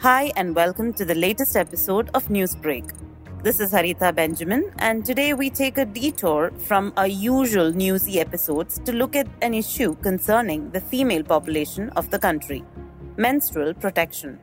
Hi, and welcome to the latest episode of Newsbreak. This is Haritha Benjamin, and today we take a detour from our usual newsy episodes to look at an issue concerning the female population of the country menstrual protection.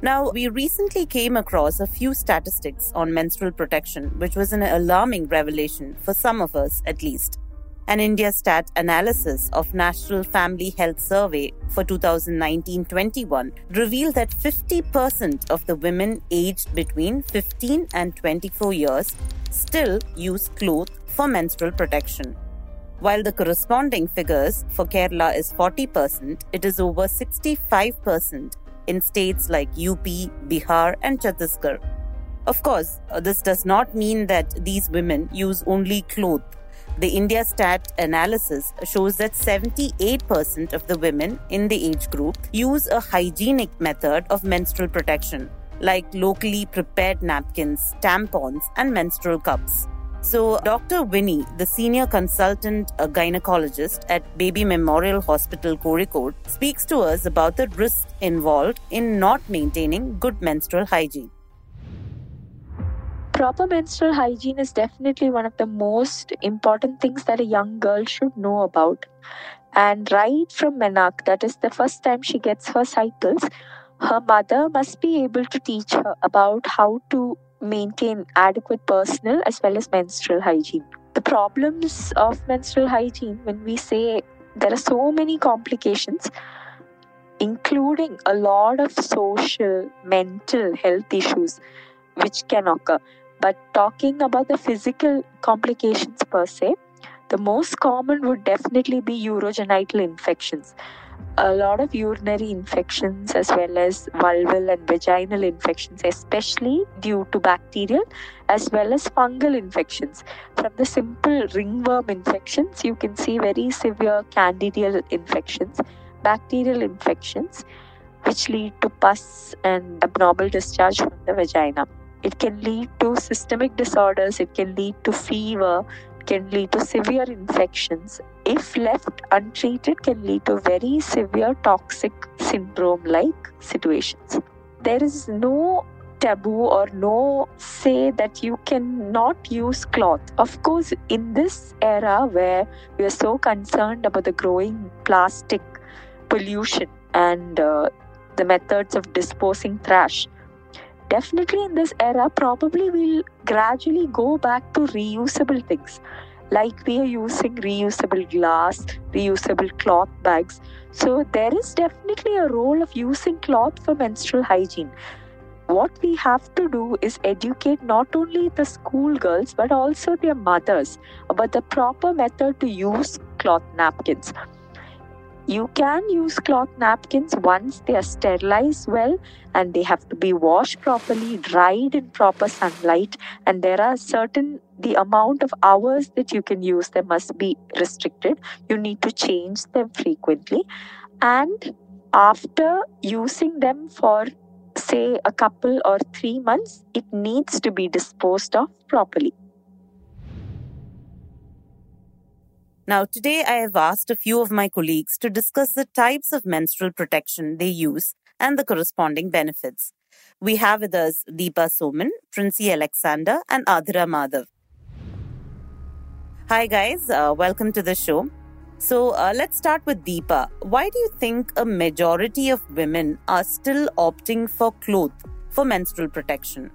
Now, we recently came across a few statistics on menstrual protection, which was an alarming revelation for some of us at least. An IndiaStat analysis of National Family Health Survey for 2019 21 revealed that 50% of the women aged between 15 and 24 years still use cloth for menstrual protection. While the corresponding figures for Kerala is 40%, it is over 65% in states like UP, Bihar, and Chhattisgarh. Of course, uh, this does not mean that these women use only cloth. The IndiaStat analysis shows that 78% of the women in the age group use a hygienic method of menstrual protection, like locally prepared napkins, tampons, and menstrual cups. So, Dr. Winny, the senior consultant a gynecologist at Baby Memorial Hospital, Kozhikode, speaks to us about the risks involved in not maintaining good menstrual hygiene. Proper menstrual hygiene is definitely one of the most important things that a young girl should know about. And right from menarche, that is the first time she gets her cycles, her mother must be able to teach her about how to maintain adequate personal as well as menstrual hygiene. The problems of menstrual hygiene, when we say there are so many complications, including a lot of social, mental health issues which can occur. But talking about the physical complications per se, the most common would definitely be urogenital infections a lot of urinary infections as well as vulval and vaginal infections, especially due to bacterial as well as fungal infections. From the simple ringworm infections, you can see very severe candidal infections, bacterial infections, which lead to pus and abnormal discharge from the vagina. It can lead to systemic disorders, it can lead to fever, can lead to severe infections. If left untreated can lead to very severe toxic syndrome like situations. There is no taboo or no say that you cannot use cloth. Of course in this era where we are so concerned about the growing plastic pollution and uh, the methods of disposing trash definitely in this era probably we'll gradually go back to reusable things like we are using reusable glass, reusable cloth bags. So there is definitely a role of using cloth for menstrual hygiene. What we have to do is educate not only the schoolgirls but also their mothers about the proper method to use cloth napkins. You can use cloth napkins once they are sterilized well and they have to be washed properly, dried in proper sunlight, and there are certain the amount of hours that you can use them must be restricted. You need to change them frequently. And after using them for say a couple or three months, it needs to be disposed of properly. Now, today I have asked a few of my colleagues to discuss the types of menstrual protection they use and the corresponding benefits. We have with us Deepa Soman, Princy Alexander, and Adhira Madhav. Hi, guys. Uh, welcome to the show. So, uh, let's start with Deepa. Why do you think a majority of women are still opting for cloth for menstrual protection?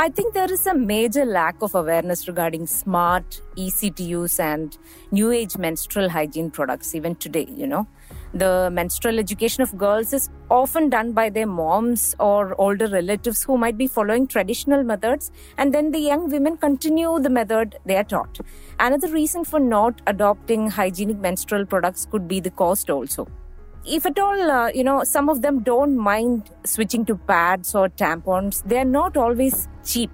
I think there is a major lack of awareness regarding smart, easy to use, and new age menstrual hygiene products, even today, you know. The menstrual education of girls is often done by their moms or older relatives who might be following traditional methods, and then the young women continue the method they are taught. Another reason for not adopting hygienic menstrual products could be the cost also if at all, uh, you know, some of them don't mind switching to pads or tampons, they are not always cheap.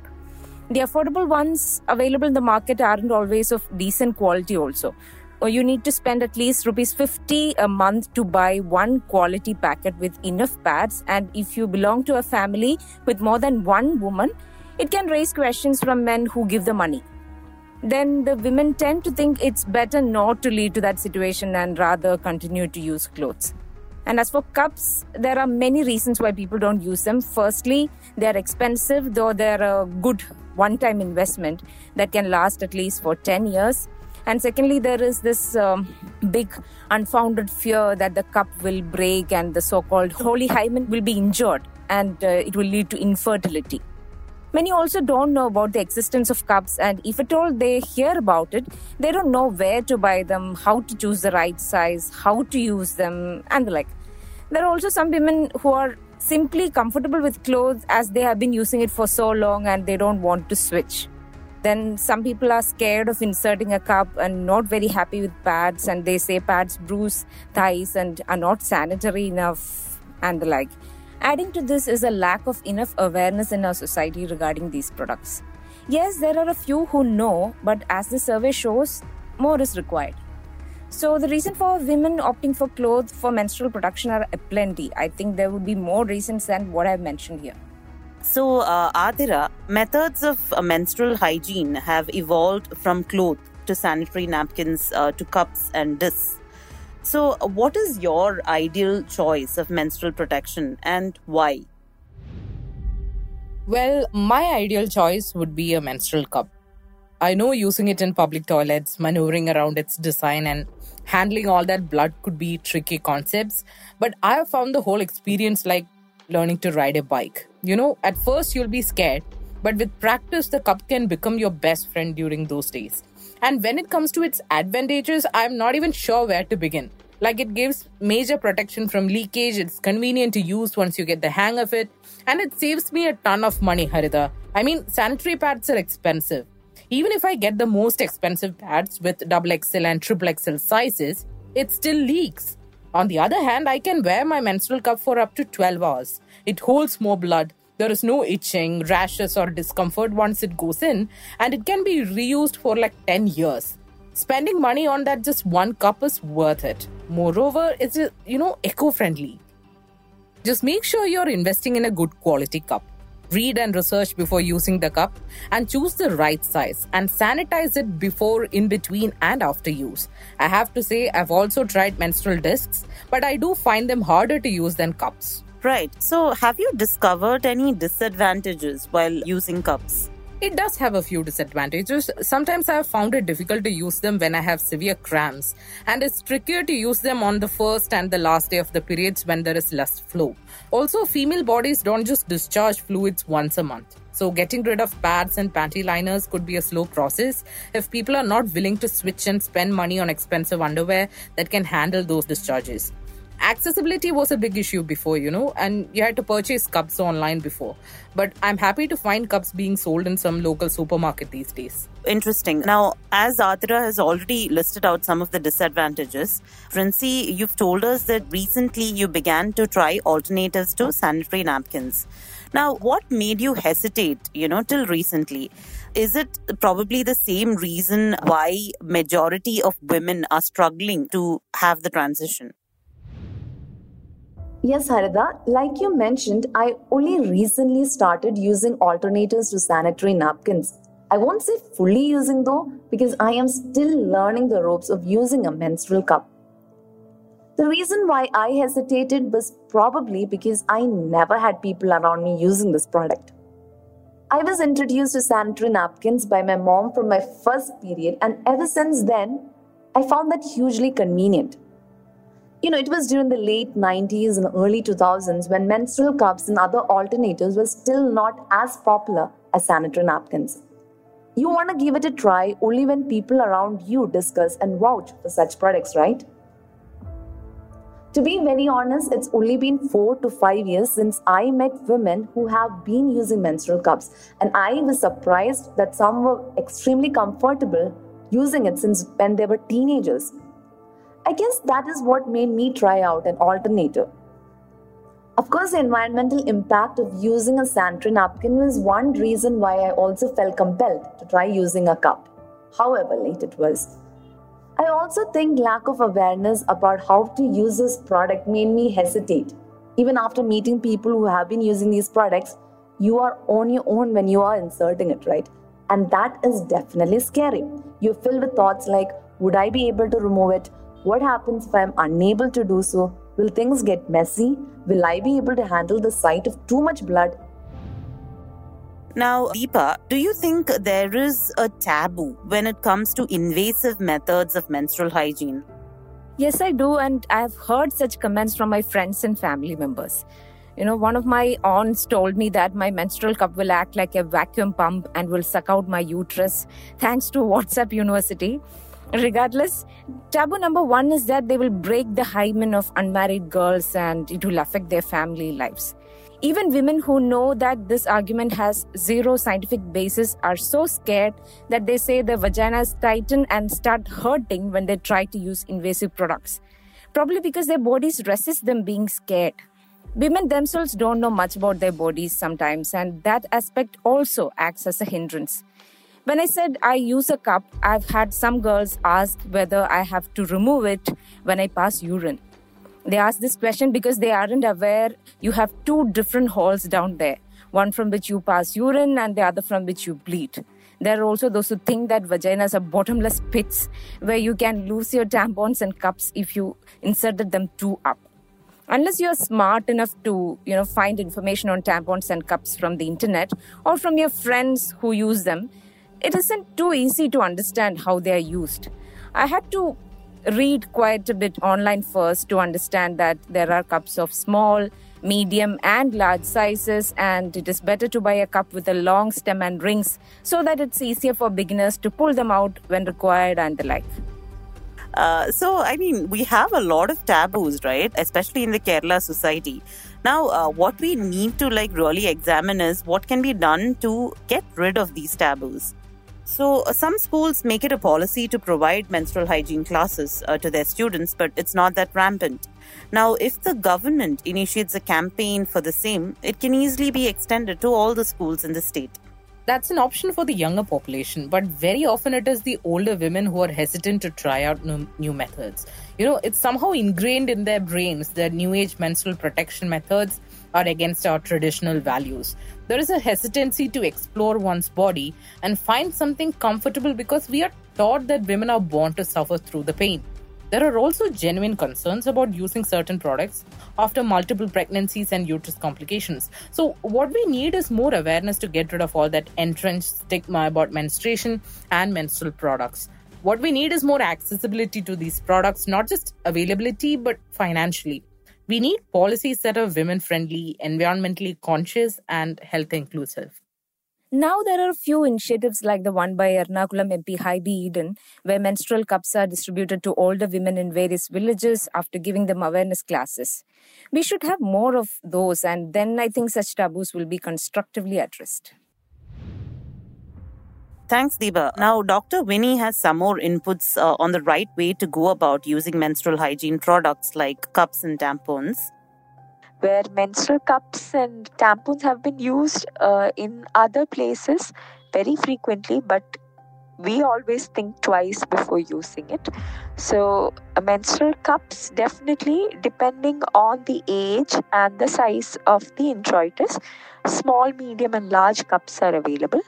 The affordable ones available in the market aren't always of decent quality, also. Or you need to spend at least rupees 50 a month to buy one quality packet with enough pads. And if you belong to a family with more than one woman, it can raise questions from men who give the money then the women tend to think it's better not to lead to that situation and rather continue to use clothes. And as for cups, there are many reasons why people don't use them. Firstly, they're expensive, though they're a good one time investment that can last at least for 10 years. And secondly, there is this um, big unfounded fear that the cup will break and the so called holy hymen will be injured and uh, it will lead to infertility. Many also don't know about the existence of cups, and if at all they hear about it, they don't know where to buy them, how to choose the right size, how to use them, and the like. There are also some women who are simply comfortable with clothes as they have been using it for so long and they don't want to switch. Then some people are scared of inserting a cup and not very happy with pads, and they say pads bruise thighs and are not sanitary enough, and the like. Adding to this is a lack of enough awareness in our society regarding these products. Yes, there are a few who know, but as the survey shows, more is required. So, the reason for women opting for clothes for menstrual production are plenty. I think there would be more reasons than what I've mentioned here. So, uh, Adhira, methods of uh, menstrual hygiene have evolved from cloth to sanitary napkins uh, to cups and discs. So, what is your ideal choice of menstrual protection and why? Well, my ideal choice would be a menstrual cup. I know using it in public toilets, maneuvering around its design, and handling all that blood could be tricky concepts, but I have found the whole experience like learning to ride a bike. You know, at first you'll be scared, but with practice, the cup can become your best friend during those days. And when it comes to its advantages, I'm not even sure where to begin. Like it gives major protection from leakage, it's convenient to use once you get the hang of it, and it saves me a ton of money, Haritha. I mean, sanitary pads are expensive. Even if I get the most expensive pads with double XL and triple XL sizes, it still leaks. On the other hand, I can wear my menstrual cup for up to 12 hours. It holds more blood, there is no itching, rashes, or discomfort once it goes in, and it can be reused for like 10 years. Spending money on that just one cup is worth it. Moreover, it's you know eco-friendly. Just make sure you're investing in a good quality cup. Read and research before using the cup and choose the right size and sanitize it before, in between, and after use. I have to say, I've also tried menstrual discs, but I do find them harder to use than cups. Right. So, have you discovered any disadvantages while using cups? It does have a few disadvantages. Sometimes I have found it difficult to use them when I have severe cramps, and it's trickier to use them on the first and the last day of the periods when there is less flow. Also, female bodies don't just discharge fluids once a month. So, getting rid of pads and panty liners could be a slow process if people are not willing to switch and spend money on expensive underwear that can handle those discharges accessibility was a big issue before, you know, and you had to purchase cups online before. But I'm happy to find cups being sold in some local supermarket these days. Interesting. Now, as Adhira has already listed out some of the disadvantages, Princy, you've told us that recently you began to try alternatives to sanitary napkins. Now, what made you hesitate, you know, till recently? Is it probably the same reason why majority of women are struggling to have the transition? Yes, Haritha, like you mentioned, I only recently started using alternatives to sanitary napkins. I won't say fully using though, because I am still learning the ropes of using a menstrual cup. The reason why I hesitated was probably because I never had people around me using this product. I was introduced to sanitary napkins by my mom from my first period, and ever since then, I found that hugely convenient. You know, it was during the late 90s and early 2000s when menstrual cups and other alternatives were still not as popular as sanitary napkins. You want to give it a try only when people around you discuss and vouch for such products, right? To be very honest, it's only been four to five years since I met women who have been using menstrual cups, and I was surprised that some were extremely comfortable using it since when they were teenagers. I guess that is what made me try out an alternative. Of course, the environmental impact of using a sanitary napkin was one reason why I also felt compelled to try using a cup, however late it was. I also think lack of awareness about how to use this product made me hesitate. Even after meeting people who have been using these products, you are on your own when you are inserting it, right? And that is definitely scary. You're filled with thoughts like, would I be able to remove it? What happens if I'm unable to do so? Will things get messy? Will I be able to handle the sight of too much blood? Now, Deepa, do you think there is a taboo when it comes to invasive methods of menstrual hygiene? Yes, I do, and I've heard such comments from my friends and family members. You know, one of my aunts told me that my menstrual cup will act like a vacuum pump and will suck out my uterus thanks to WhatsApp University. Regardless, taboo number one is that they will break the hymen of unmarried girls and it will affect their family lives. Even women who know that this argument has zero scientific basis are so scared that they say their vaginas tighten and start hurting when they try to use invasive products. Probably because their bodies resist them being scared. Women themselves don't know much about their bodies sometimes, and that aspect also acts as a hindrance. When I said I use a cup, I've had some girls ask whether I have to remove it when I pass urine. They ask this question because they aren't aware you have two different holes down there one from which you pass urine and the other from which you bleed. There are also those who think that vaginas are bottomless pits where you can lose your tampons and cups if you inserted them too up. Unless you're smart enough to, you know, find information on tampons and cups from the internet or from your friends who use them, it isn't too easy to understand how they are used. I had to read quite a bit online first to understand that there are cups of small, medium, and large sizes, and it is better to buy a cup with a long stem and rings so that it's easier for beginners to pull them out when required and the like. Uh, so, I mean, we have a lot of taboos, right? Especially in the Kerala society. Now, uh, what we need to like really examine is what can be done to get rid of these taboos. So, uh, some schools make it a policy to provide menstrual hygiene classes uh, to their students, but it's not that rampant. Now, if the government initiates a campaign for the same, it can easily be extended to all the schools in the state. That's an option for the younger population, but very often it is the older women who are hesitant to try out new, new methods. You know, it's somehow ingrained in their brains that new age menstrual protection methods are against our traditional values. There is a hesitancy to explore one's body and find something comfortable because we are taught that women are born to suffer through the pain. There are also genuine concerns about using certain products after multiple pregnancies and uterus complications. So, what we need is more awareness to get rid of all that entrenched stigma about menstruation and menstrual products. What we need is more accessibility to these products, not just availability, but financially. We need policies that are women friendly, environmentally conscious, and health inclusive. Now there are a few initiatives like the one by Ernakulam MP Hibi Eden, where menstrual cups are distributed to older women in various villages after giving them awareness classes. We should have more of those, and then I think such taboos will be constructively addressed. Thanks, Deepa. Now, Dr. Winny has some more inputs uh, on the right way to go about using menstrual hygiene products like cups and tampons. Where menstrual cups and tampons have been used uh, in other places very frequently, but we always think twice before using it. So, menstrual cups definitely, depending on the age and the size of the introitus, small, medium, and large cups are available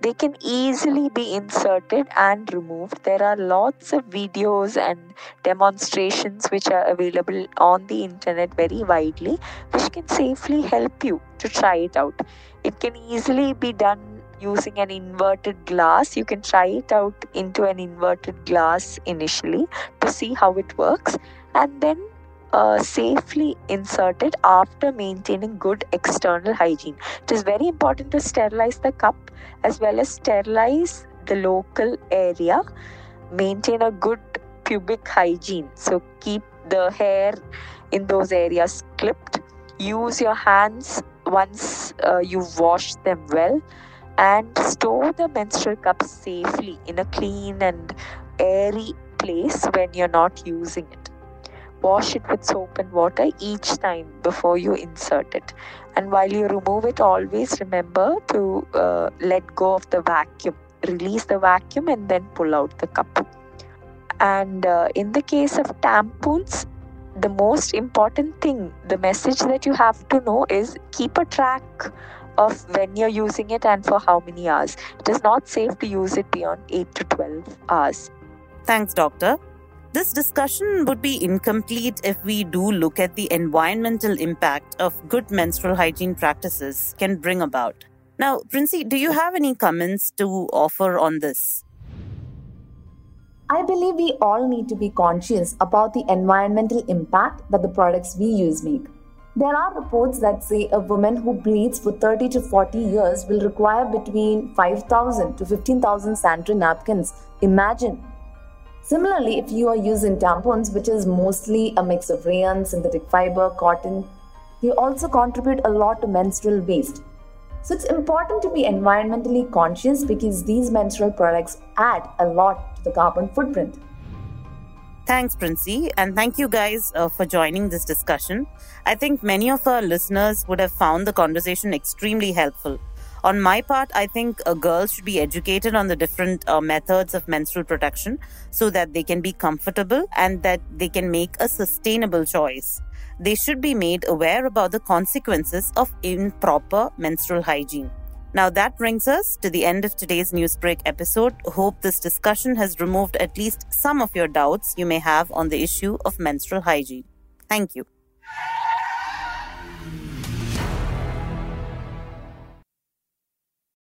they can easily be inserted and removed. There are lots of videos and demonstrations which are available on the internet very widely, which can safely help you to try it out. It can easily be done using an inverted glass. You can try it out into an inverted glass initially to see how it works, and then uh, safely inserted after maintaining good external hygiene. It is very important to sterilize the cup as well as sterilize the local area. Maintain a good pubic hygiene. So keep the hair in those areas clipped. Use your hands once uh, you wash them well and store the menstrual cups safely in a clean and airy place when you're not using it Wash it with soap and water each time before you insert it. And while you remove it, always remember to uh, let go of the vacuum. Release the vacuum and then pull out the cup. And uh, in the case of tampons, the most important thing, the message that you have to know is keep a track of when you're using it and for how many hours. It is not safe to use it beyond 8 to 12 hours. Thanks, doctor. This discussion would be incomplete if we do look at the environmental impact of good menstrual hygiene practices can bring about. Now, Princy, do you have any comments to offer on this? I believe we all need to be conscious about the environmental impact that the products we use make. There are reports that say a woman who bleeds for 30 to 40 years will require between 5,000 to 15,000 sanitary napkins. Imagine. Similarly, if you are using tampons, which is mostly a mix of rayon, synthetic fiber, cotton, they also contribute a lot to menstrual waste. So it's important to be environmentally conscious because these menstrual products add a lot to the carbon footprint. Thanks, Princy, and thank you guys uh, for joining this discussion. I think many of our listeners would have found the conversation extremely helpful. On my part, I think uh, girls should be educated on the different uh, methods of menstrual protection so that they can be comfortable and that they can make a sustainable choice. They should be made aware about the consequences of improper menstrual hygiene. Now, that brings us to the end of today's Newsbreak episode. Hope this discussion has removed at least some of your doubts you may have on the issue of menstrual hygiene. Thank you.